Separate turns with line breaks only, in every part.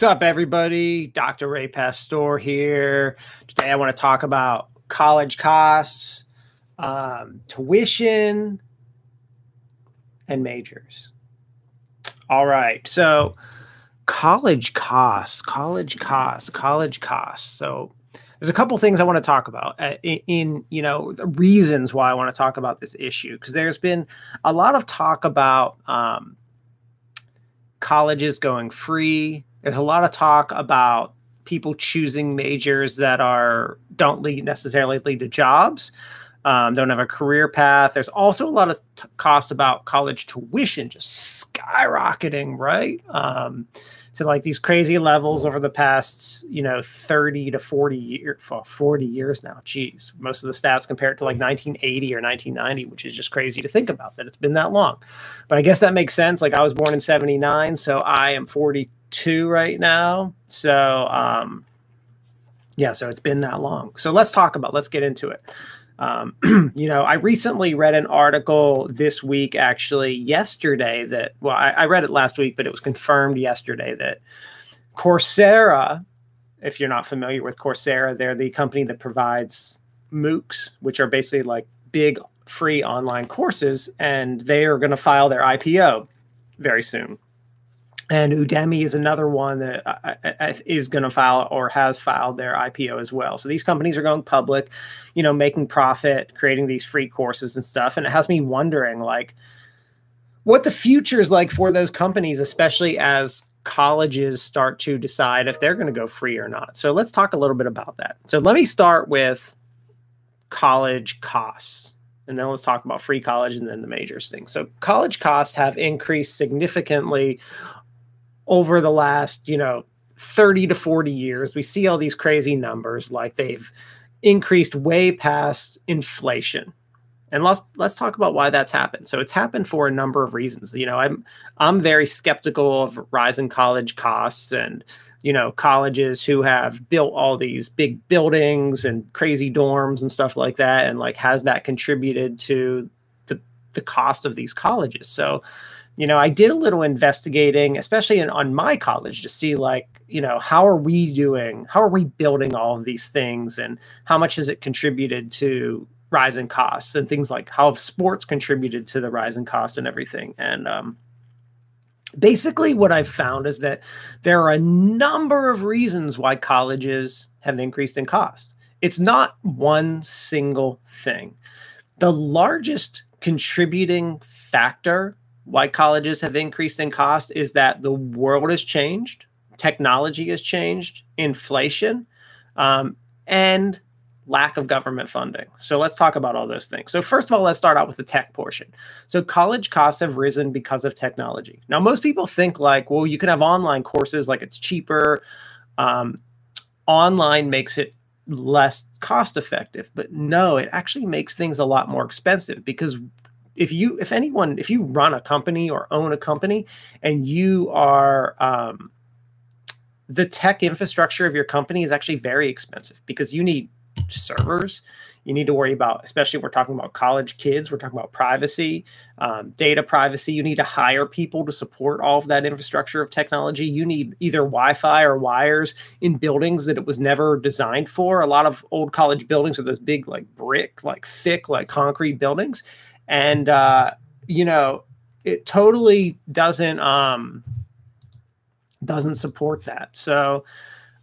What's up, everybody? Dr. Ray Pastore here. Today, I want to talk about college costs, um, tuition, and majors. All right. So, college costs, college costs, college costs. So, there's a couple things I want to talk about uh, in, in, you know the reasons why I want to talk about this issue because there's been a lot of talk about um, colleges going free there's a lot of talk about people choosing majors that are don't lead necessarily lead to jobs, um, don't have a career path. There's also a lot of t- cost about college tuition just skyrocketing, right? Um, to like these crazy levels over the past, you know, 30 to 40 years, 40 years now. Geez, most of the stats compared to like 1980 or 1990, which is just crazy to think about that it's been that long. But I guess that makes sense. Like I was born in 79, so I am 42 two right now. So, um, yeah, so it's been that long. So let's talk about, let's get into it. Um, you know, I recently read an article this week, actually yesterday that, well, I, I read it last week, but it was confirmed yesterday that Coursera, if you're not familiar with Coursera, they're the company that provides MOOCs, which are basically like big free online courses, and they are going to file their IPO very soon and Udemy is another one that uh, uh, uh, is going to file or has filed their IPO as well. So these companies are going public, you know, making profit, creating these free courses and stuff. And it has me wondering, like, what the future is like for those companies, especially as colleges start to decide if they're going to go free or not. So let's talk a little bit about that. So let me start with college costs. And then let's talk about free college and then the majors thing. So college costs have increased significantly over the last, you know, 30 to 40 years. We see all these crazy numbers like they've increased way past inflation. And let's let's talk about why that's happened. So it's happened for a number of reasons. You know, I'm I'm very skeptical of rising college costs and you know colleges who have built all these big buildings and crazy dorms and stuff like that and like has that contributed to the the cost of these colleges. So you know, I did a little investigating, especially in, on my college, to see like, you know, how are we doing? How are we building all of these things, and how much has it contributed to rising costs and things like how have sports contributed to the rise in cost and everything? And um, basically, what I've found is that there are a number of reasons why colleges have increased in cost. It's not one single thing. The largest contributing factor why colleges have increased in cost is that the world has changed, technology has changed, inflation, um, and lack of government funding. So let's talk about all those things. So first of all, let's start out with the tech portion. So college costs have risen because of technology. Now, most people think like, well, you can have online courses, like it's cheaper. Um, online makes it less cost effective, but no, it actually makes things a lot more expensive because if you if anyone if you run a company or own a company and you are um, the tech infrastructure of your company is actually very expensive because you need servers. You need to worry about especially we're talking about college kids we're talking about privacy um, data privacy. You need to hire people to support all of that infrastructure of technology. You need either wi-fi or wires in buildings that it was never designed for. A lot of old college buildings are those big like brick like thick like concrete buildings and uh, you know it totally doesn't um, doesn't support that. So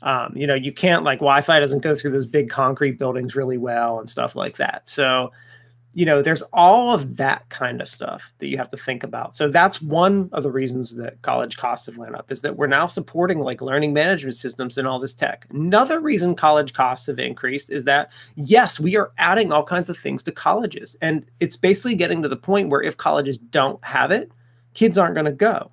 um, you know you can't like Wi-Fi doesn't go through those big concrete buildings really well and stuff like that. So you know, there's all of that kind of stuff that you have to think about. So that's one of the reasons that college costs have went up is that we're now supporting like learning management systems and all this tech. Another reason college costs have increased is that yes, we are adding all kinds of things to colleges. And it's basically getting to the point where if colleges don't have it, kids aren't going to go.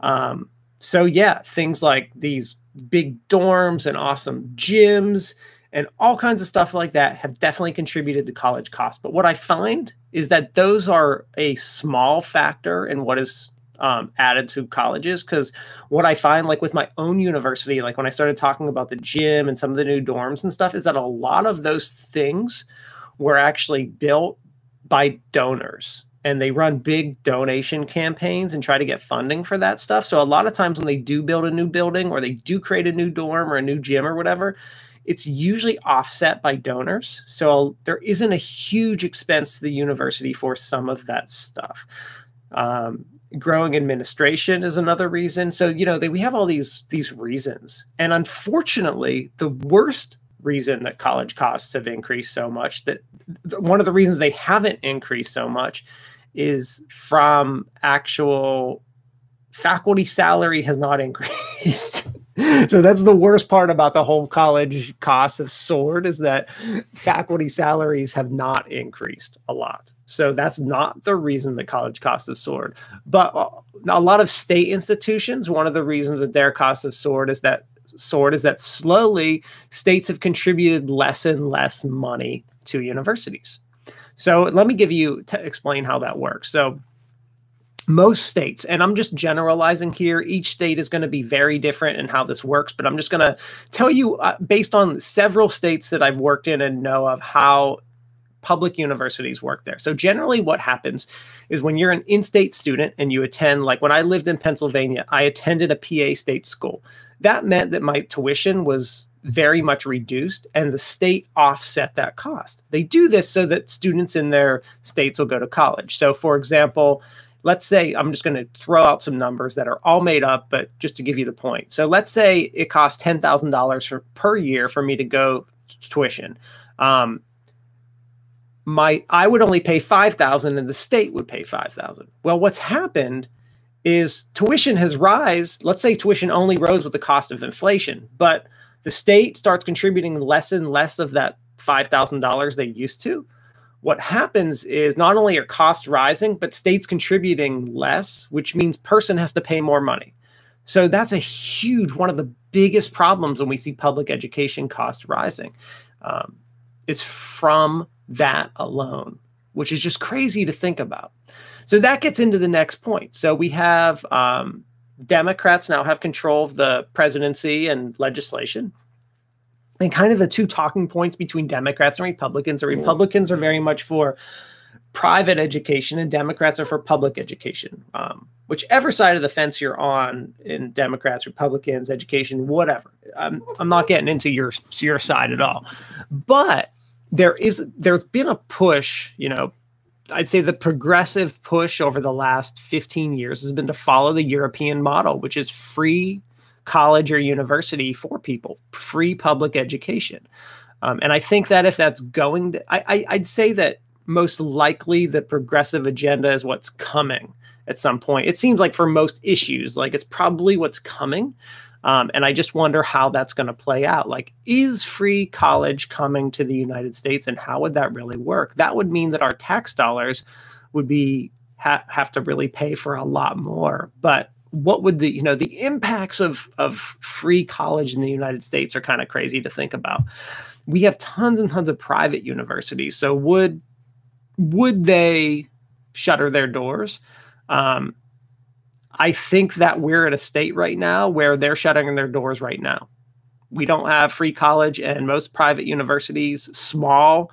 Um, so yeah, things like these big dorms and awesome gyms and all kinds of stuff like that have definitely contributed to college costs. But what I find is that those are a small factor in what is um, added to colleges. Because what I find, like with my own university, like when I started talking about the gym and some of the new dorms and stuff, is that a lot of those things were actually built by donors. and they run big donation campaigns and try to get funding for that stuff. So a lot of times when they do build a new building or they do create a new dorm or a new gym or whatever, it's usually offset by donors. So there isn't a huge expense to the university for some of that stuff. Um, growing administration is another reason. So you know they, we have all these these reasons, and unfortunately, the worst reason that college costs have increased so much that one of the reasons they haven't increased so much is from actual faculty salary has not increased. so that's the worst part about the whole college cost of sword is that faculty salaries have not increased a lot. So that's not the reason the college cost of sword. But a lot of state institutions, one of the reasons that their cost of sword is that sword is that slowly states have contributed less and less money to universities. So let me give you to explain how that works. So most states, and I'm just generalizing here, each state is going to be very different in how this works, but I'm just going to tell you, uh, based on several states that I've worked in and know of, how public universities work there. So, generally, what happens is when you're an in state student and you attend, like when I lived in Pennsylvania, I attended a PA state school. That meant that my tuition was very much reduced and the state offset that cost. They do this so that students in their states will go to college. So, for example, let's say I'm just going to throw out some numbers that are all made up, but just to give you the point. So let's say it costs ten thousand dollars per year for me to go tuition. Um, my I would only pay five thousand, and the state would pay five thousand. Well, what's happened is tuition has rise. Let's say tuition only rose with the cost of inflation, but the state starts contributing less and less of that five thousand dollars they used to what happens is not only are costs rising, but states contributing less, which means person has to pay more money. So that's a huge one of the biggest problems when we see public education costs rising, um, is from that alone, which is just crazy to think about. So that gets into the next point. So we have um, Democrats now have control of the presidency and legislation and kind of the two talking points between Democrats and Republicans. are Republicans are very much for private education, and Democrats are for public education. Um, whichever side of the fence you're on, in Democrats, Republicans, education, whatever. I'm, I'm not getting into your your side at all, but there is there's been a push. You know, I'd say the progressive push over the last 15 years has been to follow the European model, which is free college or university for people, free public education. Um, and I think that if that's going to, I, I, I'd say that most likely the progressive agenda is what's coming at some point. It seems like for most issues, like it's probably what's coming. Um, and I just wonder how that's going to play out. Like, is free college coming to the United States, and how would that really work? That would mean that our tax dollars would be ha- have to really pay for a lot more. But what would the you know the impacts of of free college in the United States are kind of crazy to think about. We have tons and tons of private universities, so would would they shutter their doors? Um, I think that we're at a state right now where they're shutting their doors right now. We don't have free college, and most private universities, small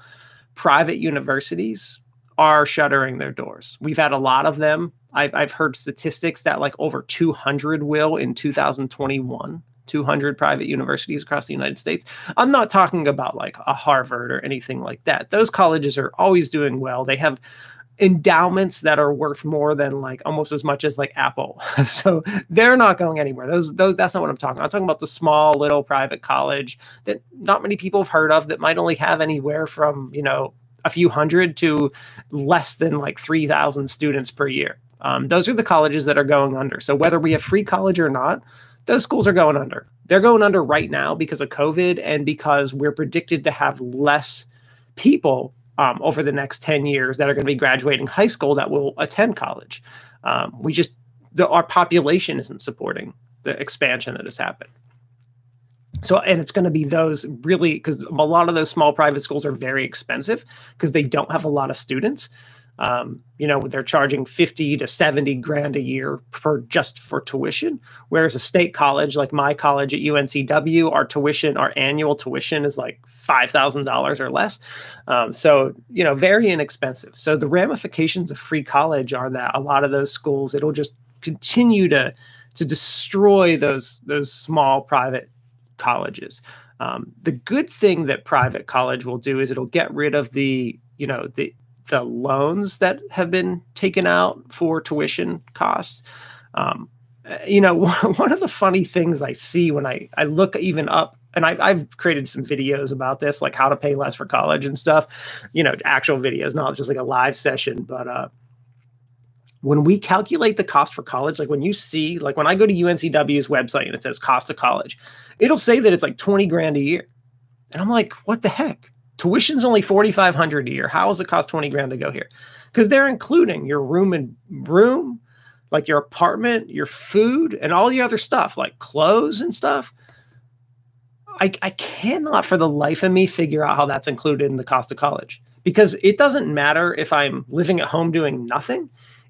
private universities, are shuttering their doors. We've had a lot of them I've, I've heard statistics that like over 200 will in 2021 200 private universities across the United States. I'm not talking about like a Harvard or anything like that. Those colleges are always doing well. They have endowments that are worth more than like almost as much as like Apple. so they're not going anywhere. Those those that's not what I'm talking about. I'm talking about the small little private college that not many people have heard of that might only have anywhere from, you know, a few hundred to less than like 3,000 students per year. Um, those are the colleges that are going under. So whether we have free college or not, those schools are going under. They're going under right now because of COVID and because we're predicted to have less people um, over the next 10 years that are going to be graduating high school that will attend college. Um, we just, the, our population isn't supporting the expansion that has happened. So, and it's going to be those really, because a lot of those small private schools are very expensive because they don't have a lot of students. Um, you know, they're charging 50 to 70 grand a year for just for tuition. Whereas a state college like my college at UNCW, our tuition, our annual tuition is like $5,000 or less. Um, so, you know, very inexpensive. So the ramifications of free college are that a lot of those schools, it'll just continue to to destroy those those small private colleges. Um, the good thing that private college will do is it'll get rid of the you know the the loans that have been taken out for tuition costs. Um, you know, one of the funny things I see when I I look even up and I, have created some videos about this, like how to pay less for college and stuff. You know, actual videos, not just like a live session. But uh, when we calculate the cost for college, like when you see, like when I go to UNCW's website and it says cost of college, it'll say that it's like 20 grand a year. And I'm like, what the heck? Tuition's only 4,500 a year. How does it cost 20 grand to go here? Because they're including your room and room, like your apartment, your food, and all the other stuff, like clothes and stuff. I, I cannot for the life of me figure out how that's included in the cost of college because it doesn't matter if I'm living at home doing nothing,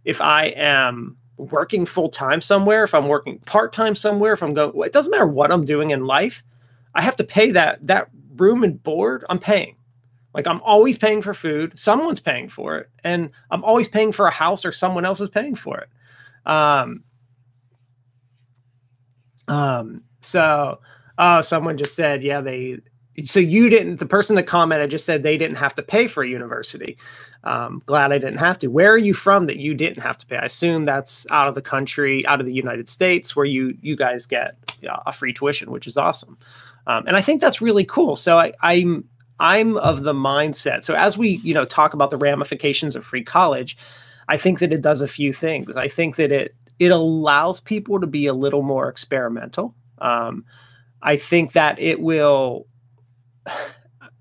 if I am working full time somewhere, if I'm working part time somewhere, if I'm going, it doesn't matter what I'm doing in life. I have to pay that that room and board. I'm paying. Like I'm always paying for food. Someone's paying for it, and I'm always paying for a house, or someone else is paying for it. Um. Um. So, oh, someone just said, yeah, they. So you didn't. The person that commented just said they didn't have to pay for a university. Um, glad I didn't have to. Where are you from that you didn't have to pay? I assume that's out of the country, out of the United States, where you you guys get a free tuition, which is awesome. Um, and I think that's really cool. So I, I'm I'm of the mindset. So as we you know talk about the ramifications of free college, I think that it does a few things. I think that it it allows people to be a little more experimental. Um, I think that it will.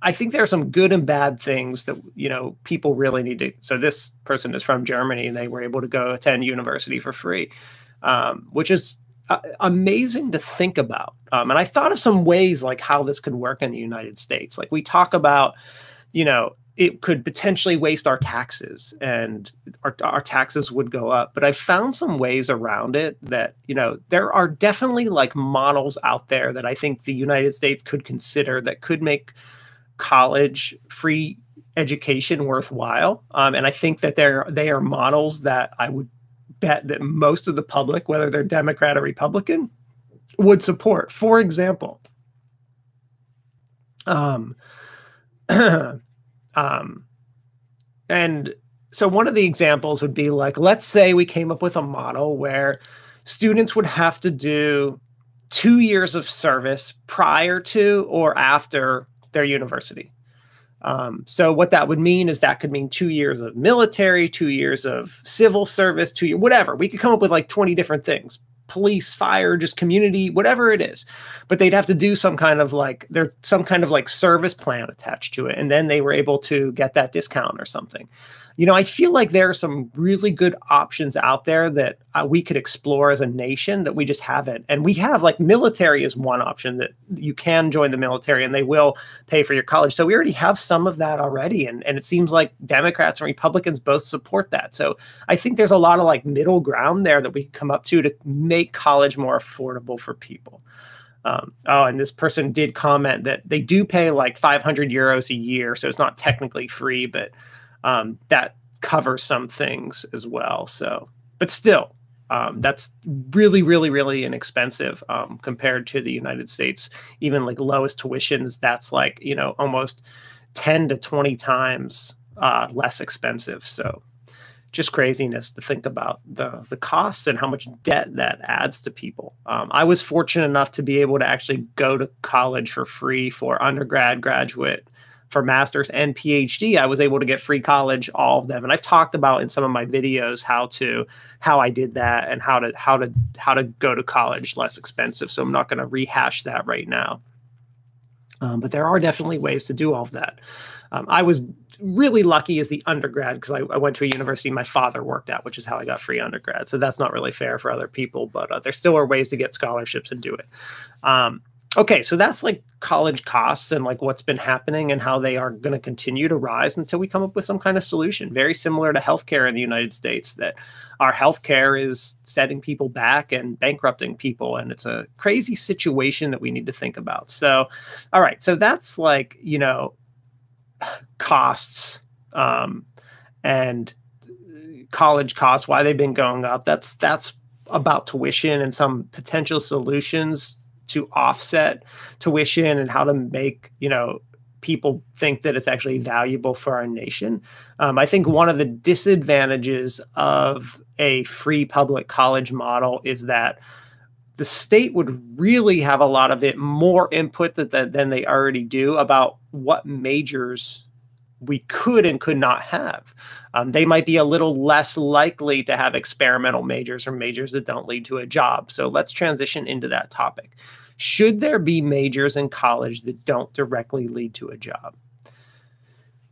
I think there are some good and bad things that you know people really need to. So this person is from Germany, and they were able to go attend university for free, um, which is uh, amazing to think about. Um, and I thought of some ways like how this could work in the United States. Like we talk about, you know, it could potentially waste our taxes and our, our taxes would go up. But I found some ways around it that, you know, there are definitely like models out there that I think the United States could consider that could make college free education worthwhile. Um, and I think that they're they are models that I would bet that most of the public, whether they're Democrat or Republican, would support. For example, um, um, and so one of the examples would be like, let's say we came up with a model where students would have to do two years of service prior to or after their university. Um, so what that would mean is that could mean two years of military, two years of civil service, two year whatever. We could come up with like 20 different things. Police, fire, just community, whatever it is. But they'd have to do some kind of like there's some kind of like service plan attached to it. And then they were able to get that discount or something you know, I feel like there are some really good options out there that uh, we could explore as a nation that we just haven't. And we have like military is one option that you can join the military and they will pay for your college. So we already have some of that already. And, and it seems like Democrats and Republicans both support that. So I think there's a lot of like middle ground there that we can come up to to make college more affordable for people. Um, oh, and this person did comment that they do pay like 500 euros a year. So it's not technically free, but um, that covers some things as well. So, but still, um, that's really, really, really inexpensive um, compared to the United States. Even like lowest tuitions, that's like you know almost ten to twenty times uh, less expensive. So, just craziness to think about the the costs and how much debt that adds to people. Um, I was fortunate enough to be able to actually go to college for free for undergrad, graduate, for master's and PhD, I was able to get free college, all of them. And I've talked about in some of my videos how to how I did that and how to how to how to go to college less expensive. So I'm not going to rehash that right now. Um, but there are definitely ways to do all of that. Um, I was really lucky as the undergrad because I, I, went to a university my father worked at, which is how I got free undergrad. So that's not really fair for other people, but uh, there still are ways to get scholarships and do it. Um, okay, so that's like college costs and like what's been happening and how they are going to continue to rise until we come up with some kind of solution. Very similar to healthcare in the United States, that our healthcare is setting people back and bankrupting people, and it's a crazy situation that we need to think about. So, all right, so that's like you know costs um, and college costs, why they've been going up. That's that's about tuition and some potential solutions to offset tuition and how to make you know people think that it's actually valuable for our nation. Um, I think one of the disadvantages of a free public college model is that the state would really have a lot of it more input that, that, than they already do about what majors we could and could not have. Um, they might be a little less likely to have experimental majors or majors that don't lead to a job. So let's transition into that topic. Should there be majors in college that don't directly lead to a job?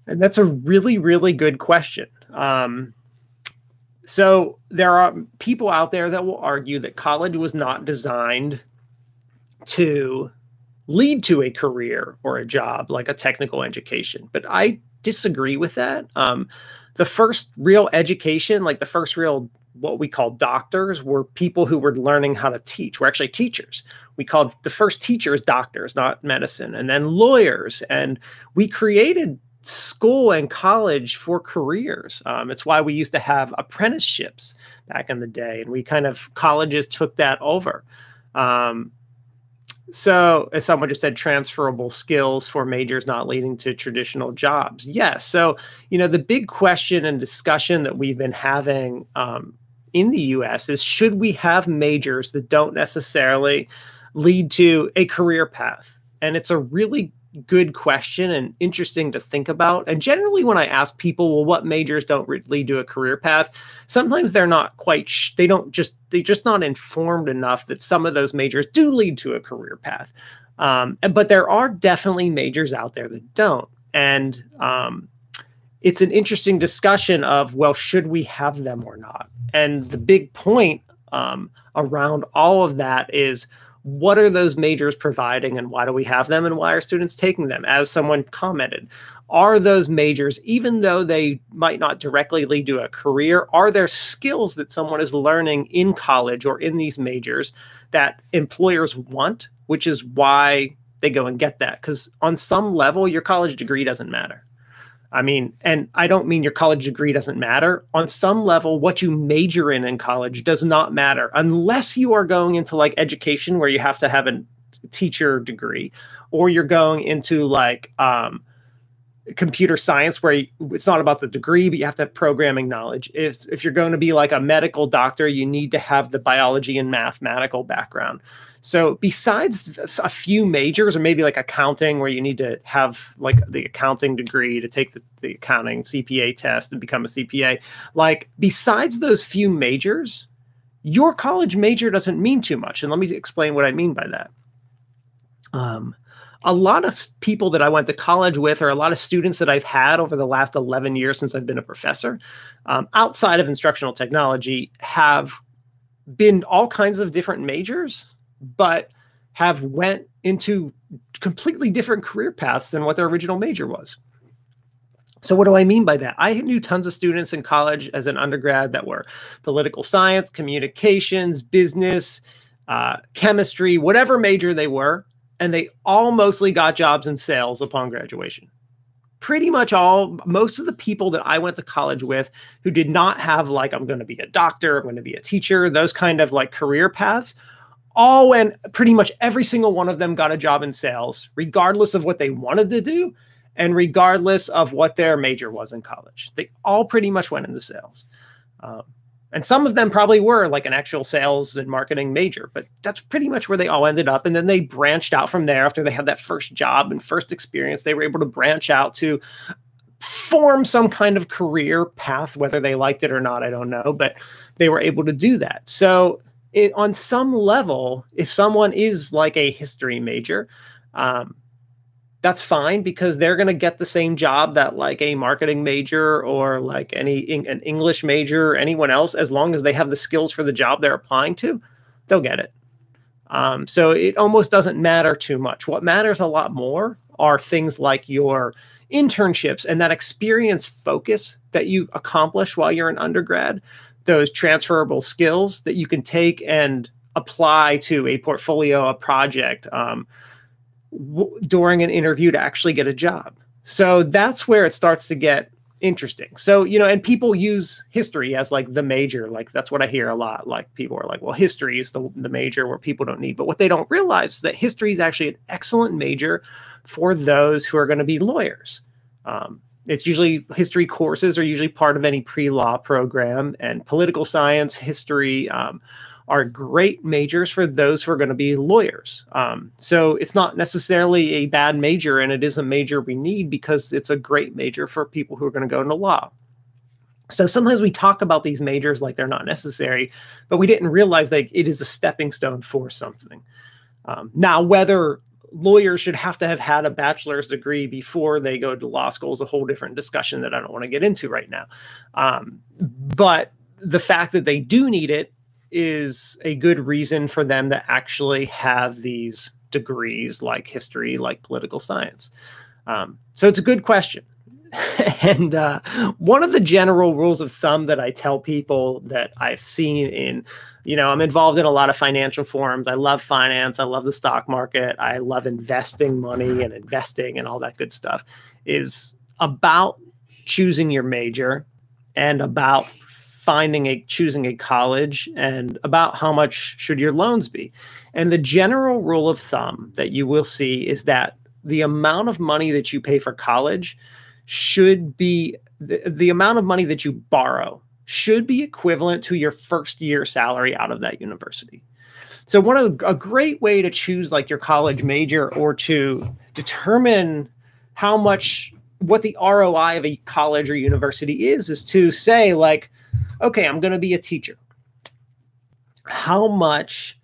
And that's a really, really good question. Um, so there are people out there that will argue that college was not designed to lead to a career or a job like a technical education. But I disagree with that. Um, the first real education, like the first real what we call doctors, were people who were learning how to teach. We're actually teachers. We called the first teachers doctors, not medicine, and then lawyers. And we created school and college for careers. Um, it's why we used to have apprenticeships back in the day, and we kind of colleges took that over. Um, so, as someone just said, transferable skills for majors not leading to traditional jobs. Yes. So, you know, the big question and discussion that we've been having um, in the US is should we have majors that don't necessarily lead to a career path? And it's a really good question and interesting to think about. And generally, when I ask people, well, what majors don't lead to a career path? Sometimes they're not quite, sh- they don't just, they're just not informed enough that some of those majors do lead to a career path. Um, but there are definitely majors out there that don't. And um, it's an interesting discussion of, well, should we have them or not? And the big point um, around all of that is, what are those majors providing and why do we have them and why are students taking them? As someone commented are those majors even though they might not directly lead to a career are there skills that someone is learning in college or in these majors that employers want which is why they go and get that? Because on some level your college degree doesn't matter I mean, and I don't mean your college degree doesn't matter. On some level, what you major in in college does not matter unless you are going into like education where you have to have a teacher degree or you're going into like um, computer science where it's not about the degree but you have to have programming knowledge if, if you're going to be like a medical doctor you need to have the biology and mathematical background so besides a few majors or maybe like accounting where you need to have like the accounting degree to take the, the accounting CPA test and become a CPA, like besides those few majors, your college major doesn't mean too much. And let me explain what I mean by that. Um, a lot of people that I went to college with, or a lot of students that I've had over the last 11 years since I've been a professor, um, outside of instructional technology, have been all kinds of different majors but have went into completely different career paths than what their original major was. So what do I mean by that? I knew tons of students in college as an undergrad that were political science, communications, business, uh, chemistry, whatever major they were, and they all mostly got jobs in sales upon graduation. Pretty much all, most of the people that I went to college with who did not have like, I'm going to be a doctor, I'm going to be a teacher, those kind of like career paths all went pretty much every single one of them got a job in sales, regardless of what they wanted to do and regardless of what their major was in college. They all pretty much went into sales. Um, and some of them probably were like an actual sales and marketing major, but that's pretty much where they all ended up. And then they branched out from there after they had that first job and first experience. They were able to branch out to form some kind of career path, whether they liked it or not, I don't know, but they were able to do that. So it, on some level, if someone is like a history major, um, that's fine because they're going to get the same job that like a marketing major or like any an English major or anyone else, as long as they have the skills for the job they're applying to, they'll get it. Um, so it almost doesn't matter too much. What matters a lot more are things like your internships and that experience focus that you accomplish while you're an undergrad, those transferable skills that you can take and apply to a portfolio, a project um, w- during an interview to actually get a job. So that's where it starts to get interesting. So, you know, and people use history as like the major, like that's what I hear a lot. Like people are like, well, history is the, the major where people don't need. But what they don't realize is that history is actually an excellent major for those who are going to be lawyers. Um, it's usually history courses are usually part of any pre-law program and political science, history, um, are great majors for those who are going to be lawyers. Um, so it's not necessarily a bad major, and it is a major we need because it's a great major for people who are going to go into law. So sometimes we talk about these majors like they're not necessary, but we didn't realize that it is a stepping stone for something. Um, now, whether lawyers should have to have had a bachelor's degree before they go to law school is a whole different discussion that I don't want to get into right now. Um, but the fact that they do need it is a good reason for them to actually have these degrees like history, like political science? Um, so it's a good question. and uh, one of the general rules of thumb that I tell people that I've seen in, you know, I'm involved in a lot of financial forums. I love finance. I love the stock market. I love investing money and investing and all that good stuff. Is about choosing your major and about finding a choosing a college and about how much should your loans be. And the general rule of thumb that you will see is that the amount of money that you pay for college should be the, the amount of money that you borrow should be equivalent to your first year salary out of that university. So one of a great way to choose like your college major or to determine how much what the ROI of a college or university is is to say like okay, I'm going to be a teacher. How much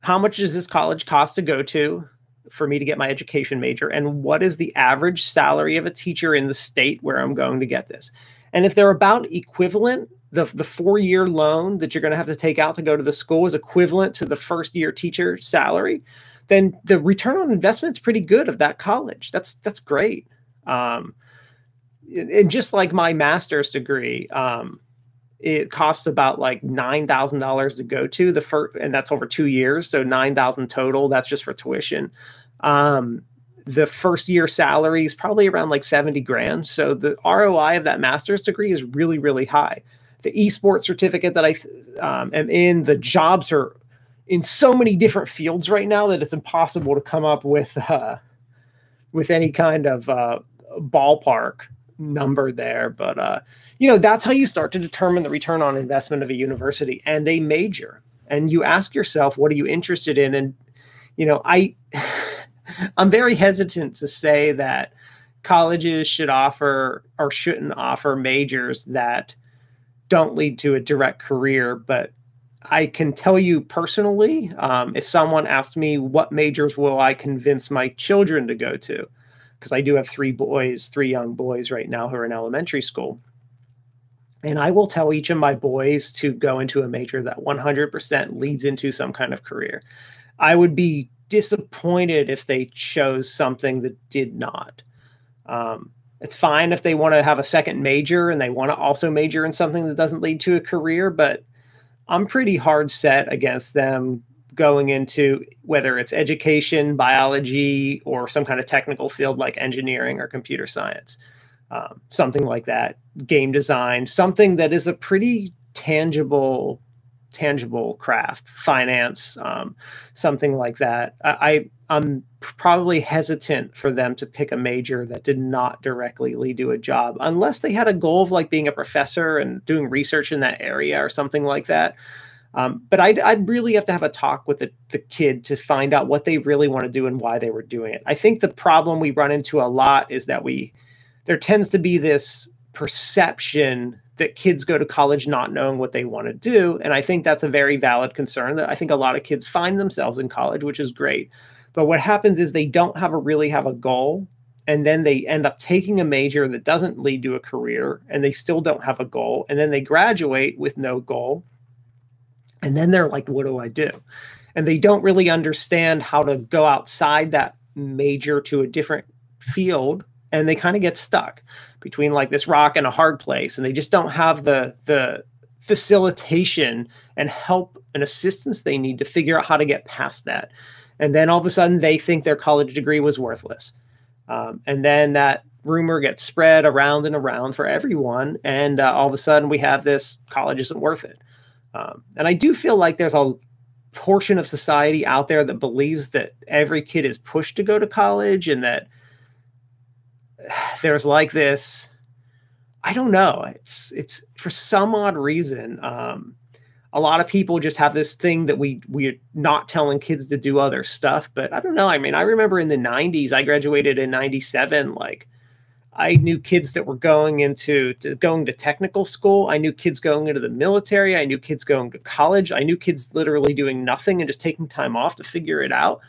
how much does this college cost to go to for me to get my education major and what is the average salary of a teacher in the state where I'm going to get this? And if they're about equivalent, the, the four year loan that you're going to have to take out to go to the school is equivalent to the first year teacher salary, then the return on investment is pretty good of that college. That's that's great. Um, and just like my master's degree, um, it costs about like nine thousand dollars to go to the first, and that's over two years, so nine thousand total. That's just for tuition. Um, the first year salary is probably around like 70 grand. So the ROI of that master's degree is really, really high. The esports certificate that I um, am in, the jobs are in so many different fields right now that it's impossible to come up with uh, with any kind of uh, ballpark number there. But uh, you know, that's how you start to determine the return on investment of a university and a major. And you ask yourself, what are you interested in? And you know, I I'm very hesitant to say that colleges should offer or shouldn't offer majors that don't lead to a direct career, but I can tell you personally, um, if someone asked me what majors will I convince my children to go to, because I do have three boys, three young boys right now who are in elementary school. And I will tell each of my boys to go into a major that 100% leads into some kind of career. I would be disappointed if they chose something that did not. Um, it's fine if they want to have a second major and they want to also major in something that doesn't lead to a career, but I'm pretty hard set against them going into whether it's education, biology, or some kind of technical field like engineering or computer science, um, something like that, game design, something that is a pretty tangible tangible craft, finance, um, something like that. I, I'm probably hesitant for them to pick a major that did not directly lead to a job, unless they had a goal of like being a professor and doing research in that area or something like that. Um, but I'd, I'd really have to have a talk with the, the kid to find out what they really want to do and why they were doing it. I think the problem we run into a lot is that we there tends to be this perception that kids go to college not knowing what they want to do. And I think that's a very valid concern that I think a lot of kids find themselves in college, which is great. But what happens is they don't have a really have a goal. And then they end up taking a major that doesn't lead to a career and they still don't have a goal. And then they graduate with no goal. And then they're like, what do I do? And they don't really understand how to go outside that major to a different field. And they kind of get stuck between like this rock and a hard place. And they just don't have the, the, facilitation and help and assistance they need to figure out how to get past that. And then all of a sudden they think their college degree was worthless. Um, and then that rumor gets spread around and around for everyone. And uh, all of a sudden we have this college isn't worth it. Um, and I do feel like there's a portion of society out there that believes that every kid is pushed to go to college and that there's like this I don't know. It's it's for some odd reason. Um, a lot of people just have this thing that we we're not telling kids to do other stuff. But I don't know. I mean, I remember in the '90s, I graduated in '97. Like, I knew kids that were going into to going to technical school. I knew kids going into the military. I knew kids going to college. I knew kids literally doing nothing and just taking time off to figure it out.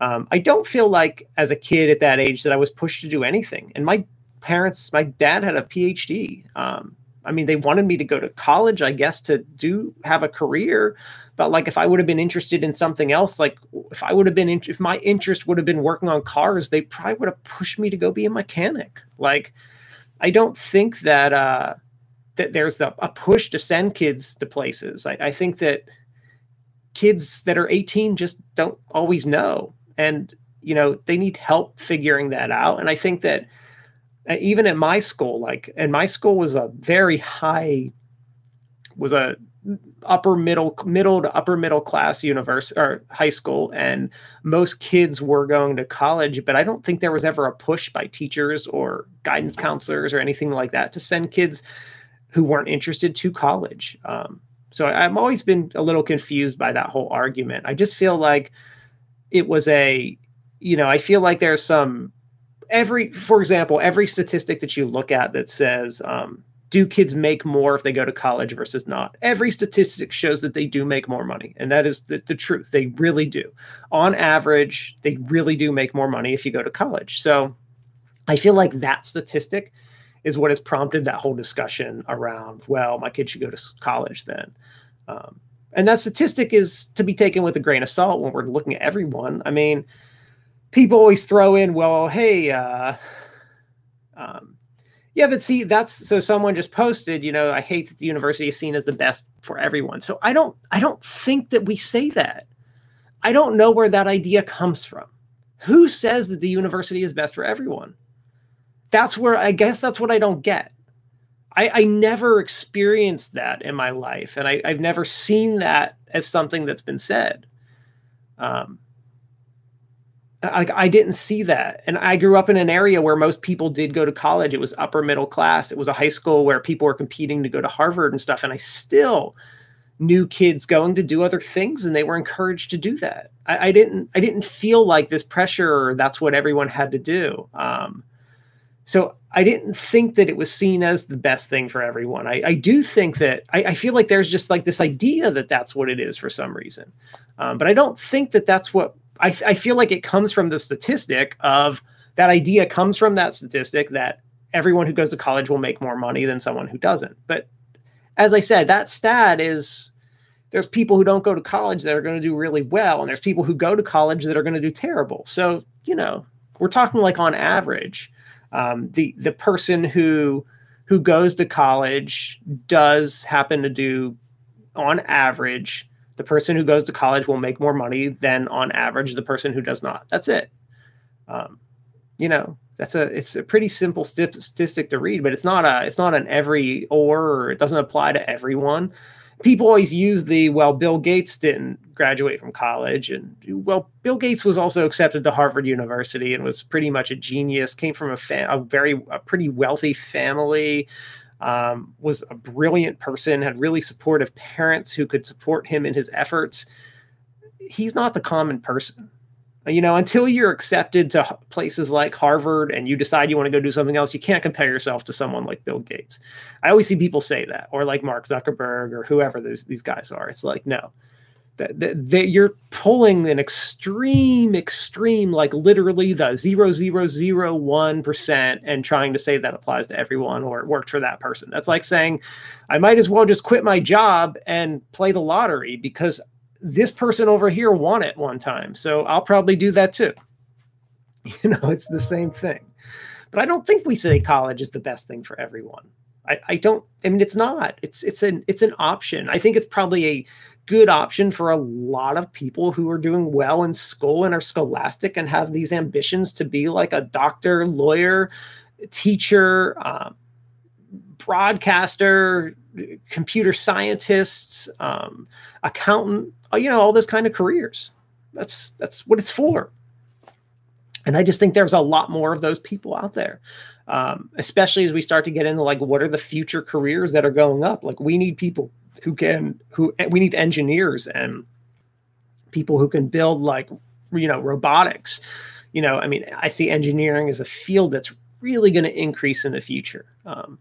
Um, I don't feel like as a kid at that age that I was pushed to do anything. And my parents, my dad had a PhD. Um, I mean, they wanted me to go to college, I guess, to do have a career. But like, if I would have been interested in something else, like if I would have been, in, if my interest would have been working on cars, they probably would have pushed me to go be a mechanic. Like, I don't think that uh, that there's the, a push to send kids to places. I, I think that kids that are 18 just don't always know, and you know they need help figuring that out. And I think that even at my school, like, and my school was a very high, was a upper middle middle to upper middle class university or high school and most kids were going to college but i don't think there was ever a push by teachers or guidance counselors or anything like that to send kids who weren't interested to college. Um, so i've always been a little confused by that whole argument. I just feel like it was a you know i feel like there's some every, for example, every statistic that you look at that says, um, do kids make more if they go to college versus not? Every statistic shows that they do make more money. And that is the, the truth. They really do. On average, they really do make more money if you go to college. So I feel like that statistic is what has prompted that whole discussion around, well, my kid should go to college then. Um, and that statistic is to be taken with a grain of salt when we're looking at everyone. I mean, people always throw in, well, hey, uh, um, yeah, but see, that's so someone just posted, you know, I hate that the university is seen as the best for everyone. So I don't, I don't think that we say that. I don't know where that idea comes from. Who says that the university is best for everyone? That's where I guess that's what I don't get. I, I never experienced that in my life, and I I, have never seen that as something that's been said. Um, like I didn't see that. And I grew up in an area where most people did go to college. It was upper middle class. It was a high school where people were competing to go to Harvard and stuff. And I still knew kids going to do other things and they were encouraged to do that. I, I didn't I didn't feel like this pressure that's what everyone had to do. Um, so I didn't think that it was seen as the best thing for everyone. I, I do think that I, I, feel like there's just like this idea that that's what it is for some reason. Um, but I don't think that that's what I, I feel like it comes from the statistic of that idea comes from that statistic that everyone who goes to college will make more money than someone who doesn't. But as I said, that stat is there's people who don't go to college that are going to do really well, and there's people who go to college that are going to do terrible. So you know, we're talking like on average, um, the the person who who goes to college does happen to do on average the person who goes to college will make more money than on average the person who does not. That's it. Um, you know that's a it's a pretty simple st- statistic to read but it's not a it's not an every or, or it doesn't apply to everyone. People always use the well bill gates didn't graduate from college and well bill gates was also accepted to harvard university and was pretty much a genius came from a, fam- a very a pretty wealthy family um, was a brilliant person, had really supportive parents who could support him in his efforts. He's not the common person. You know, until you're accepted to places like Harvard and you decide you want to go do something else, you can't compare yourself to someone like Bill Gates. I always see people say that, or like Mark Zuckerberg or whoever these, these guys are. It's like, no, that, that, that, you're pulling an extreme extreme like literally the 0.001% and trying to say that applies to everyone or it worked for that person. That's like saying i might as well just quit my job and play the lottery because this person over here won it one time. So i'll probably do that too. You know it's the same thing. But i don't think we say college is the best thing for everyone. I, I don't I mean it's not. It's it's an it's an option. I think it's probably a good option for a lot of people who are doing well in school and are scholastic and have these ambitions to be like a doctor, lawyer, teacher, um, broadcaster, computer scientists, um, accountant, uh, you know, all those kind of careers. That's that's what it's for. And I just think there's a lot more of those people out there um, especially as we start to get into like what are the future careers that are going up like we need people who can who we need engineers and people who can build like you know robotics. You know i mean i see engineering as a field that's really going to increase in the future. Um,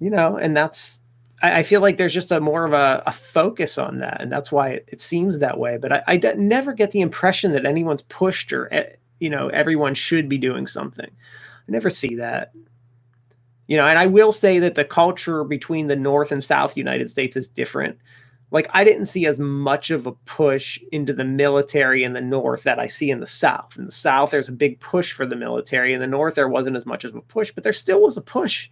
you know and that's I, I, feel like there's just a more of a, a focus on that and that's why it, it seems that way. But I, I never get the impression that anyone's pushed or eh, you know everyone should be doing something. I never see that. You know, and I will say that the culture between the North and South United States is different. Like I didn't see as much of a push into the military in the North that I see in the South. In the South, there's a big push for the military. In the North, there wasn't as much of a push, but there still was a push.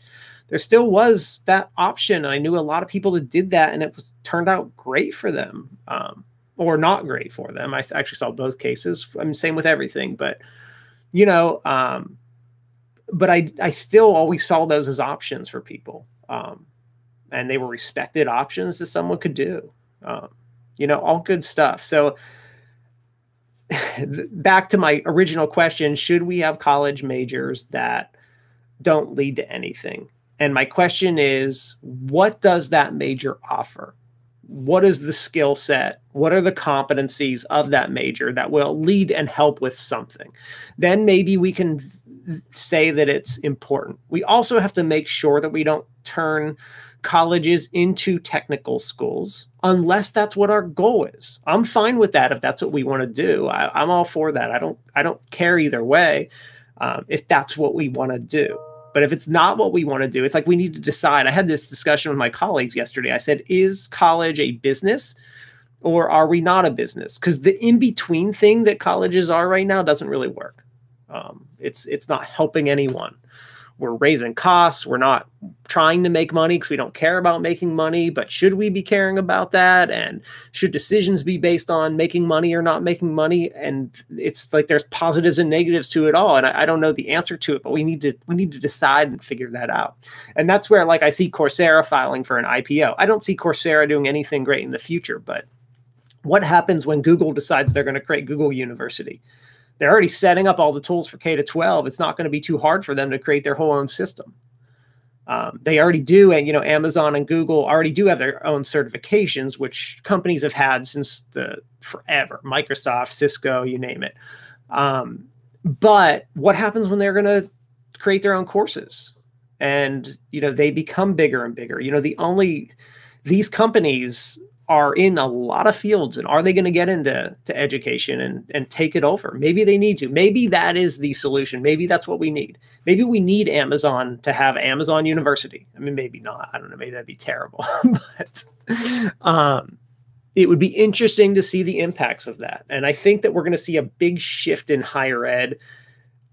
There still was that option. I knew a lot of people that did that, and it was, turned out great for them, um, or not great for them. I actually saw both cases. I'm same with everything, but you know, um, but I I still always saw those as options for people, um, and they were respected options that someone could do. Um, you know, all good stuff. So back to my original question: Should we have college majors that don't lead to anything? And my question is, what does that major offer? What is the skill set? What are the competencies of that major that will lead and help with something? Then maybe we can say that it's important. We also have to make sure that we don't turn colleges into technical schools unless that's what our goal is. I'm fine with that if that's what we want to do. I, am all for that. I don't I don't care either way um, if that's what we want to do. But if it's not what we want to do, it's like we need to decide. I had this discussion with my colleagues yesterday. I said, is college a business? Or are we not a business? Because the in between thing that colleges are right now doesn't really work. Um, it's it's not helping anyone. We're raising costs. We're not trying to make money because we don't care about making money. But should we be caring about that? And should decisions be based on making money or not making money? And it's like there's positives and negatives to it all. And I, I don't know the answer to it, but we need to we need to decide and figure that out. And that's where like I see Coursera filing for an IPO. I don't see Coursera doing anything great in the future, but what happens when Google decides they're going to create Google University? They're already setting up all the tools for K to 12. It's not going to be too hard for them to create their whole own system. Um, they already do, and you know, Amazon and Google already do have their own certifications, which companies have had since the forever. Microsoft, Cisco, you name it. Um, but what happens when they're going to create their own courses? And you know, they become bigger and bigger. You know, the only these companies are in a lot of fields and are they going to get into to education and, and take it over? Maybe they need to. Maybe that is the solution. Maybe that's what we need. Maybe we need amazon to have amazon university. I mean maybe not. I don't know. Maybe that'd be terrible. But um, it would be interesting to see the impacts of that. And i think that we're going to see a big shift in higher ed.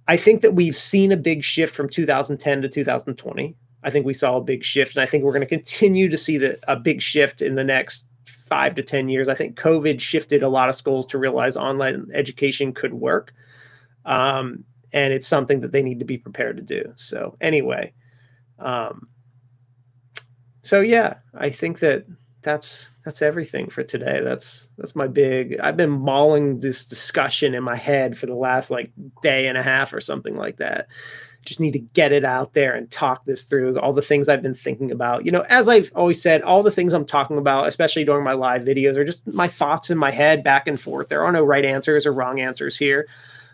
I think that we've seen a big shift from 2010 to 2020 I think we saw a big shift, and I think we're going to continue to see the, a big shift in the next five to 10 years. I think COVID shifted a lot of schools to realize online education could work. Um, and it's something that they need to be prepared to do. So, anyway, um, so yeah, I think that that's that's everything for today. That's that's my big. I've been mauling this discussion in my head for the last like day and a half or something like that just need to get it out there and talk this through all the things I've been thinking about. You know, as I've always said, all the things I'm talking about, especially during my live videos, are just my thoughts in my head back and forth. There are no right answers or wrong answers here.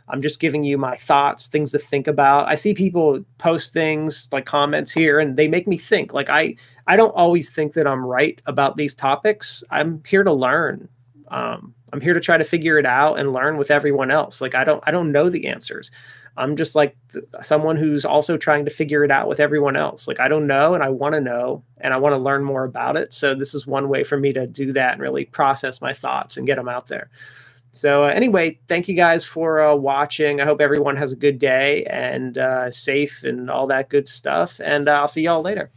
I'm just giving you my thoughts, things to think about. I see people post things like comments here and they make me think. Like I I don't always think that I'm right about these topics. I'm here to learn Um, I'm here to try to figure it out and learn with everyone else. Like I don't I don't know the answers. I'm just like th- someone who's also trying to figure it out with everyone else. Like I don't know and I want to know and I want to learn more about it. So this is one way for me to do that and really process my thoughts and get them out there. So uh, anyway, thank you guys for uh, watching. I hope everyone has a good day and uh, safe and all that good stuff. And uh, I'll see y'all later.